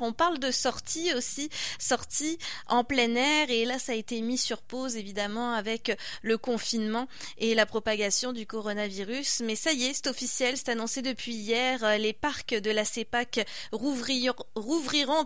On parle de sortie aussi, sortie en plein air, et là ça a été mis sur pause évidemment avec le confinement et la propagation du coronavirus. Mais ça y est, c'est officiel, c'est annoncé depuis hier. Les parcs de la CEPAC rouvriront,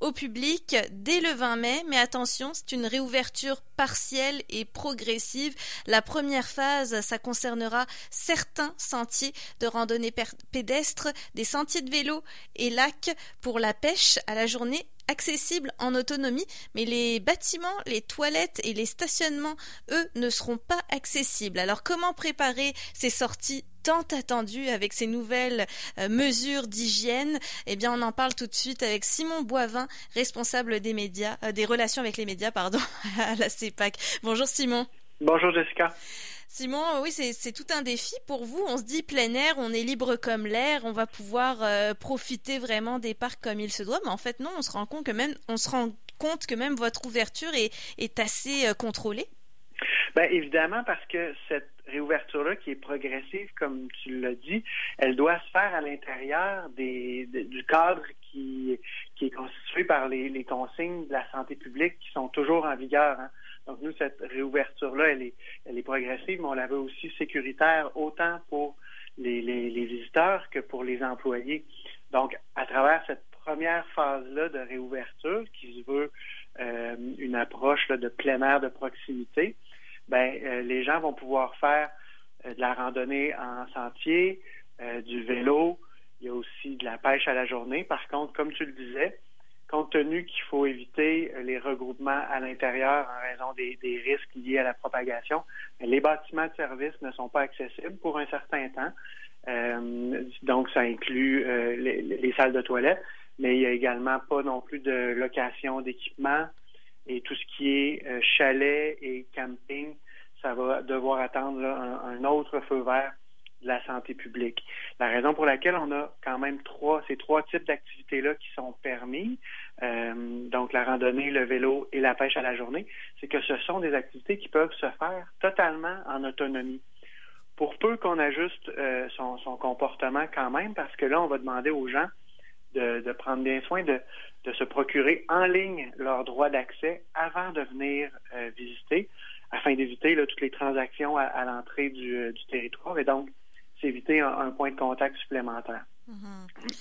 au public dès le 20 mai. Mais attention, c'est une réouverture partielle et progressive. La première phase, ça concernera certains sentiers de randonnée pédestre, des sentiers de vélo et lacs pour la pêche à la journée accessible en autonomie, mais les bâtiments, les toilettes et les stationnements, eux, ne seront pas accessibles. Alors comment préparer ces sorties tant attendues avec ces nouvelles euh, mesures d'hygiène? Eh bien, on en parle tout de suite avec Simon Boivin, responsable des médias, euh, des relations avec les médias, pardon, à la CEPAC. Bonjour Simon. Bonjour Jessica. Simon, oui, c'est tout un défi pour vous. On se dit plein air, on est libre comme l'air, on va pouvoir euh, profiter vraiment des parcs comme il se doit. Mais en fait, non, on se rend compte que même, on se rend compte que même votre ouverture est, assez euh, contrôlée. Bien, évidemment, parce que cette réouverture-là, qui est progressive, comme tu l'as dit, elle doit se faire à l'intérieur du cadre qui, est constitué par les, les, consignes de la santé publique qui sont toujours en vigueur. Hein. Donc, nous, cette réouverture-là, elle est, progressive, mais on la veut aussi sécuritaire, autant pour les, les, visiteurs que pour les employés. Donc, à travers cette première phase-là de réouverture, qui se veut euh, une approche de plein air de proximité, ben, euh, les gens vont pouvoir faire euh, de la randonnée en sentier, du vélo, il y a aussi de la pêche à la journée. Par contre, comme tu le disais, compte tenu qu'il faut éviter euh, les regroupements à l'intérieur en raison des, risques liés à la propagation, les bâtiments de service ne sont pas accessibles pour un certain temps. Euh, donc, ça inclut euh, les, salles de toilette, mais il n'y a également pas non plus de location d'équipement et tout ce qui est chalet et camping, ça va devoir attendre un, autre feu vert de la santé publique. La raison pour laquelle on a quand même trois, ces trois types d'activités-là qui sont permis, euh, donc la randonnée, le vélo et la pêche à la journée, c'est que ce sont des activités qui peuvent se faire totalement en autonomie. Pour peu qu'on ajuste euh, son, comportement quand même, parce que là, on va demander aux gens de, prendre bien soin de, se procurer en ligne leur droit d'accès avant de venir euh, visiter, afin d'éviter toutes les transactions à, l'entrée du, territoire et donc s'éviter un, point de contact supplémentaire. Mm-hmm.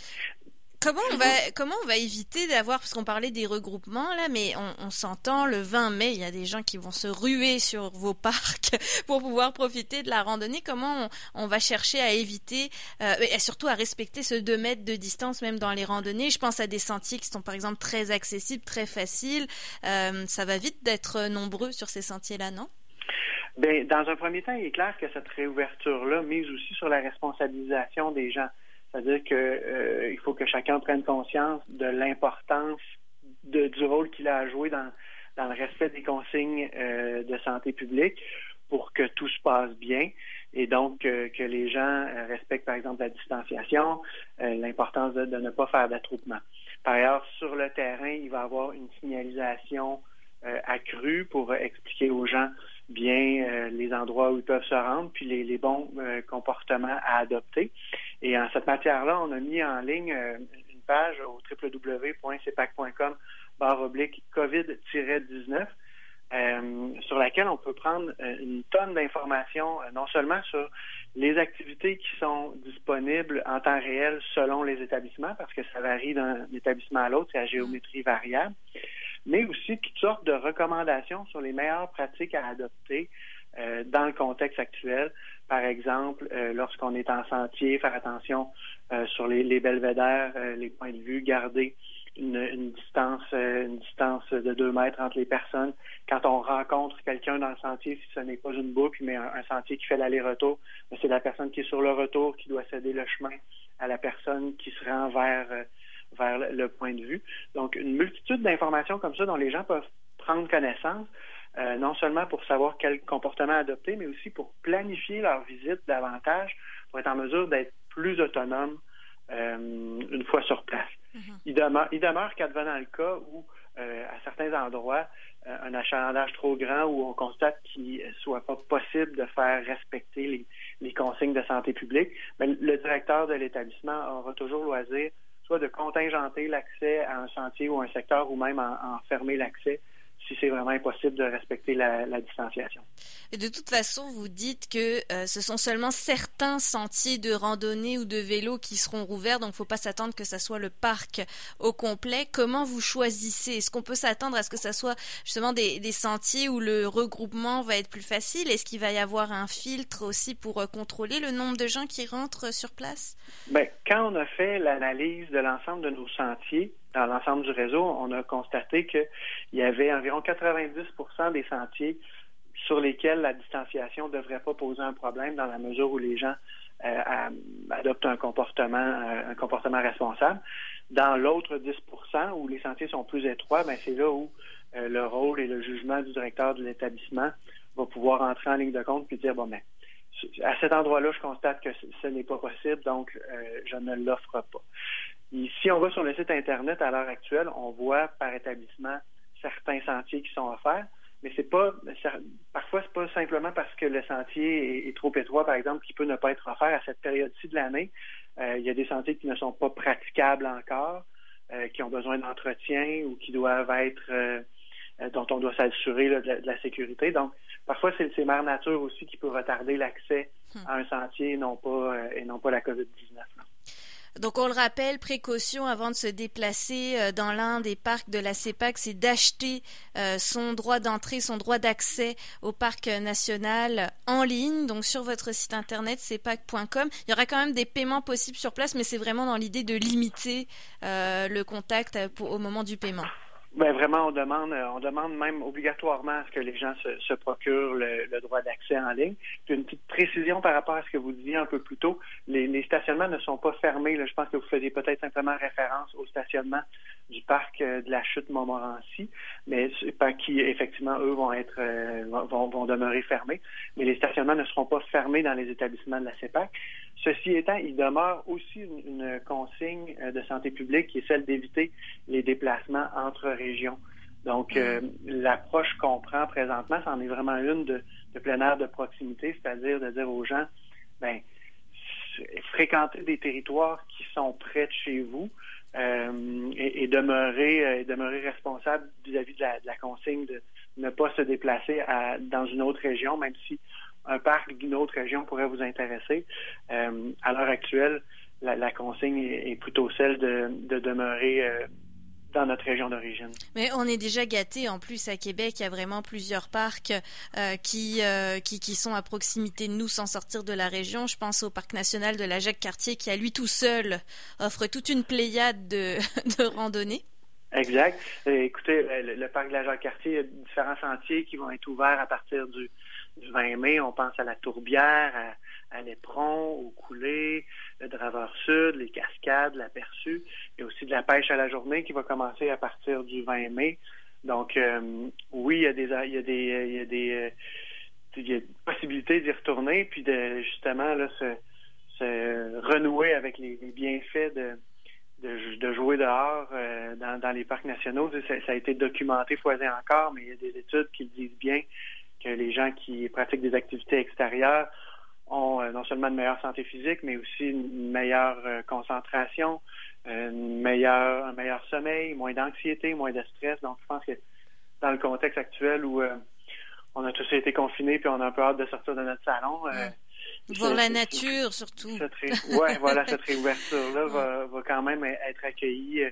Comment on va comment on va éviter d'avoir parce qu'on parlait des regroupements là mais on, s'entend le 20 mai il y a des gens qui vont se ruer sur vos parcs pour pouvoir profiter de la randonnée comment on, va chercher à éviter euh, et surtout à respecter ce 2 mètres de distance même dans les randonnées? Je pense à des sentiers qui sont par exemple très accessibles très faciles euh, ça va vite d'être nombreux sur ces sentiers là non? Bien, dans un premier temps, il est clair que cette réouverture-là mise aussi sur la responsabilisation des gens. C'est-à-dire qu'il euh, faut que chacun prenne conscience de l'importance du rôle qu'il a à jouer dans, le respect des consignes euh, de santé publique pour que tout se passe bien et donc euh, que les gens respectent par exemple la distanciation, l'importance de, ne pas faire d'attroupement. Par ailleurs, sur le terrain, il va y avoir une signalisation accrue pour expliquer aux gens bien les endroits où ils peuvent se rendre, puis les, bons euh, comportements à adopter. Et en cette matière-là, on a mis en ligne euh, une page au www.cpac.com barre oblique COVID-19 sur laquelle on peut prendre une tonne d'informations, non seulement sur les activités qui sont disponibles en temps réel selon les établissements, parce que ça varie d'un établissement à l'autre, c'est à géométrie variable, mais aussi toutes sortes de recommandations sur les meilleures pratiques à adopter euh, dans le contexte actuel. Par exemple, euh, lorsqu'on est en sentier, faire attention euh, sur les, belvédères, les points de vue, garder une, distance, une distance de deux mètres entre les personnes. Quand on rencontre quelqu'un dans le sentier, si ce n'est pas une boucle, mais un, sentier qui fait l'aller-retour, ben, c'est la personne qui est sur le retour qui doit céder le chemin à la personne qui se rend vers vers le point de vue. Donc, une multitude d'informations comme ça dont les gens peuvent prendre connaissance, euh, non seulement pour savoir quel comportement adopter, mais aussi pour planifier leur visite davantage, pour être en mesure d'être plus autonome euh, une fois sur place. Mm-hmm. il, demeure, il demeure qu'advenant le cas où, euh, à certains endroits, un achalandage trop grand où on constate qu'il ne soit pas possible de faire respecter les, consignes de santé publique, mais le directeur de l'établissement aura toujours loisir soit de contingenter l'accès à un sentier ou un secteur ou même en fermer l'accès si c'est vraiment impossible de respecter la, distanciation. Et de toute façon, vous dites que euh, ce sont seulement certains sentiers de randonnée ou de vélo qui seront rouverts, donc il ne faut pas s'attendre que ça soit le parc au complet. Comment vous choisissez? Est-ce qu'on peut s'attendre à ce que ça soit justement des, sentiers où le regroupement va être plus facile? Est-ce qu'il va y avoir un filtre aussi pour euh, contrôler le nombre de gens qui rentrent sur place? Bien, quand on a fait l'analyse de l'ensemble de nos sentiers, dans l'ensemble du réseau, on a constaté qu'il y avait environ 90% des sentiers sur lesquels la distanciation ne devrait pas poser un problème dans la mesure où les gens euh, adoptent un comportement, euh, un comportement responsable. Dans l'autre 10% où les sentiers sont plus étroits, ben c'est là où euh, le rôle et le jugement du directeur de l'établissement va pouvoir entrer en ligne de compte puis dire bon ben à cet endroit-là, je constate que ce n'est pas possible, donc je ne l'offre pas si on va sur le site Internet à l'heure actuelle, on voit par établissement certains sentiers qui sont offerts, mais c'est pas parfois c'est pas simplement parce que le sentier est, trop étroit, par exemple, qui peut ne pas être offert à cette période-ci de l'année. Euh, il y a des sentiers qui ne sont pas praticables encore, euh, qui ont besoin d'entretien ou qui doivent être euh, dont on doit s'assurer de, la sécurité. Donc, parfois, c'est, c'est mère nature aussi qui peut retarder l'accès hmm. à un sentier et non pas, et non pas la COVID-19. Donc on le rappelle, précaution avant de se déplacer euh, dans l'un des parcs de la CEPAC, c'est d'acheter euh, son droit d'entrée, son droit d'accès au parc national en ligne, donc sur votre site internet cepac.com. Il y aura quand même des paiements possibles sur place, mais c'est vraiment dans l'idée de limiter euh, le contact au moment du paiement. Ben vraiment, on demande, euh, on demande même obligatoirement à ce que les gens se, procurent le, droit d'accès en ligne. Puis une petite précision par rapport à ce que vous disiez un peu plus tôt, les, stationnements ne sont pas fermés. Je pense que vous faisiez peut-être simplement référence au stationnement du parc euh, de la chute Montmorency, mais qui effectivement eux vont être euh, vont, vont demeurer fermés. Mais les stationnements ne seront pas fermés dans les établissements de la CEPAC. Ceci étant, il demeure aussi une, consigne euh, de santé publique qui est celle d'éviter les déplacements entre régions. Donc, euh, l'approche qu'on prend présentement, c'en est vraiment une de, plein air de proximité, c'est-à-dire de dire aux gens, ben, fréquenter des territoires qui sont près de chez vous euh, et, demeurer, demeurer responsable vis-à-vis de, la, consigne de ne pas se déplacer dans une autre région, même si un parc d'une autre région pourrait vous intéresser. À l'heure actuelle, la, consigne est, plutôt celle de, demeurer euh, dans notre région d'origine. Mais on est déjà gâté en plus à Québec, il y a vraiment plusieurs parcs euh, qui, qui, qui sont à proximité de nous sans sortir de la région. Je pense au parc national de la Jacques-Cartier qui à lui tout seul offre toute une pléiade de, de randonnées. Exact. écoutez, le, parc de la Jacques-Cartier, il y a différents sentiers qui vont être ouverts à partir du du 20 mai, on pense à la Tourbière, à, l'Éperon, au Coulé, le Draveur Sud, les Cascades, la Perçue. Il y a aussi de la pêche à la journée qui va commencer à partir du 20 mai. Donc, euh, oui, il y a des, il y a des, il y a des, euh, possibilités d'y retourner, puis de justement se, renouer avec les, bienfaits de, de, jouer dehors euh, dans, les parcs nationaux. Ça, ça, a été documenté foisé encore, mais il y a des études qui le disent bien que les gens qui pratiquent des activités extérieures ont euh, non seulement une meilleure santé physique, mais aussi une meilleure euh, concentration, une meilleure, un meilleur sommeil, moins d'anxiété, moins de stress. Donc, je pense que dans le contexte actuel où euh, on a tous été confinés puis on a un peu hâte de sortir de notre salon. Voir la nature, surtout. Oui, voilà, cette réouverture-là va, va, quand même être accueillie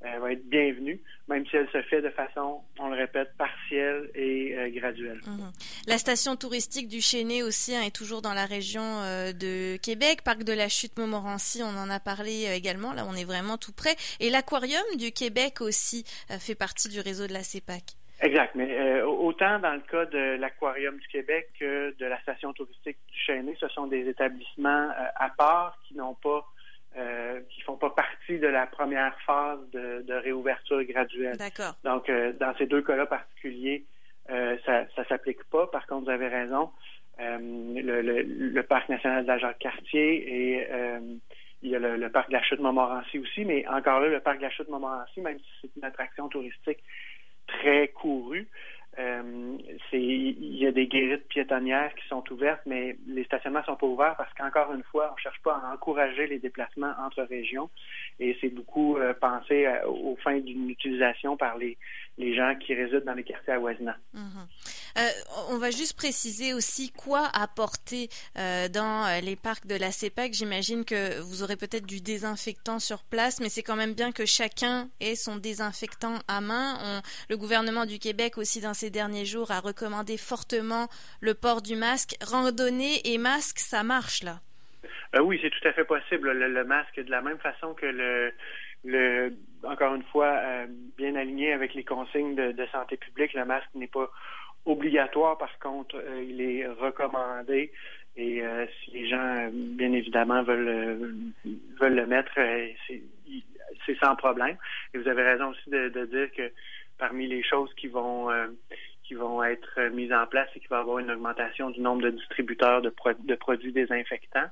elle va être bienvenue, même si elle se fait de façon, on le répète, partielle et euh, graduelle. Mhm. La station touristique du Chénet aussi hein, est toujours dans la région euh, de Québec. Parc de la Chute Montmorency, on en a parlé euh, également. Là, on est vraiment tout près. Et l'aquarium du Québec aussi fait partie du réseau de la CEPAC. Exact, mais autant dans le cas de l'Aquarium du Québec que de la station touristique du Chêné, ce sont des établissements à part qui n'ont pas euh, qui font pas partie de la première phase de, réouverture graduelle. D'accord. Donc, euh, dans ces deux cas-là particuliers, euh, ça ne s'applique pas. Par contre, vous avez raison. Le, parc national de la Jacques-Cartier et il y a le, parc de la Chute Montmorency aussi, mais encore là, le parc de la Chute Montmorency, même si c'est une attraction touristique très courue, il y a des guérites piétonnières qui sont ouvertes, mais les stationnements sont pas ouverts parce qu'encore une fois, on cherche pas à encourager les déplacements entre régions et c'est beaucoup pensé aux fins d'une utilisation par les, les gens qui résident dans les quartiers avoisinants. Mm-hmm. on va juste préciser aussi quoi apporter dans les parcs de la CEPAC. J'imagine que vous aurez peut-être du désinfectant sur place, mais c'est quand même bien que chacun ait son désinfectant à main. le gouvernement du Québec aussi dans derniers jours a recommandé fortement le port du masque. Randonnée et masque, ça marche là? Euh, oui, c'est tout à fait possible. Le, masque, de la même façon que le, le encore une fois, euh, bien aligné avec les consignes de, santé publique, le masque n'est pas obligatoire. Par contre, euh, il est recommandé. Et si les gens, bien évidemment, veulent, veulent le mettre, c'est sans problème. Et vous avez raison aussi de dire que parmi les choses qui vont qui vont être mises en place, c'est qu'il va y avoir une augmentation du nombre de distributeurs de, produits désinfectants.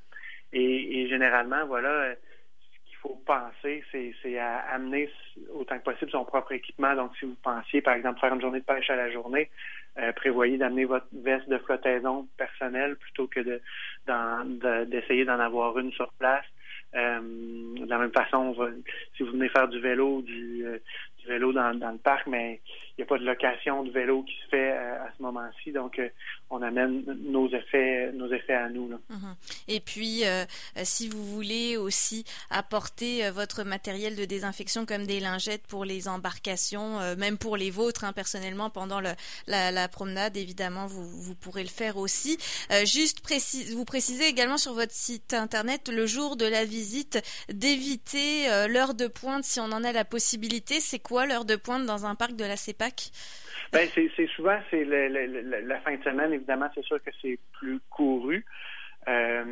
Et, généralement, voilà, ce qu'il faut penser, c'est à amener autant que possible son propre équipement. Donc, si vous pensiez, par exemple, faire une journée de pêche à la journée, euh, prévoyez d'amener votre veste de flottaison personnelle plutôt que de d'essayer d'en avoir une sur place. Euh, de la même façon, si vous venez faire du vélo, du, euh, vélo dans, le parc, mais il n'y a pas de location de vélo qui se fait euh, à, ce moment-ci, donc euh, on amène nos effets, nos effets à nous. Mhm. Et puis, euh, si vous voulez aussi apporter votre matériel de désinfection comme des lingettes pour les embarcations, même pour les vôtres, hein, personnellement, pendant la, promenade, évidemment, vous, pourrez le faire aussi. juste précise, vous précisez également sur votre site internet le jour de la visite d'éviter l'heure de pointe si on en a la possibilité. C'est quoi l'heure de pointe dans un parc de la CEPA ben, c'est souvent c'est la fin de semaine, évidemment, c'est sûr que c'est plus couru. Euh,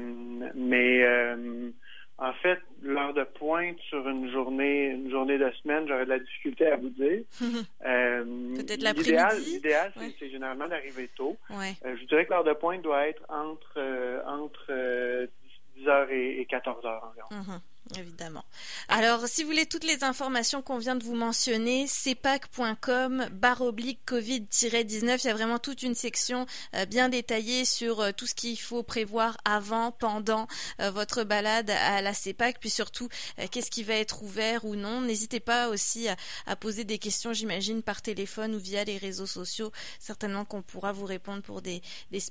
mais euh, en fait, l'heure de pointe sur une journée, une journée de semaine, j'aurais de la difficulté à vous dire. euh, Peut-être l'après-midi? L'idéal, c'est généralement d'arriver tôt. Euh, je dirais que l'heure de pointe doit être entre entre 10h et, 14h environ. Mhm. Évidemment. Alors, si vous voulez toutes les informations qu'on vient de vous mentionner, cepac.com, barre oblique Covid-19, il y a vraiment toute une section euh, bien détaillée sur euh, tout ce qu'il faut prévoir avant, pendant euh, votre balade à la CEPAC, puis surtout qu'est-ce qui va être ouvert ou non. N'hésitez pas aussi à, poser des questions, j'imagine, par téléphone ou via les réseaux sociaux. Certainement qu'on pourra vous répondre pour des, des,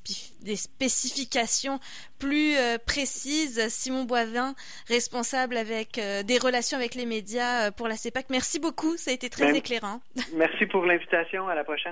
des spécifications plus précises. Simon Boivin, responsable avec euh, des relations avec les médias euh, pour la CEPAC. Merci beaucoup, ça a été très éclairant. Merci pour l'invitation, à la prochaine.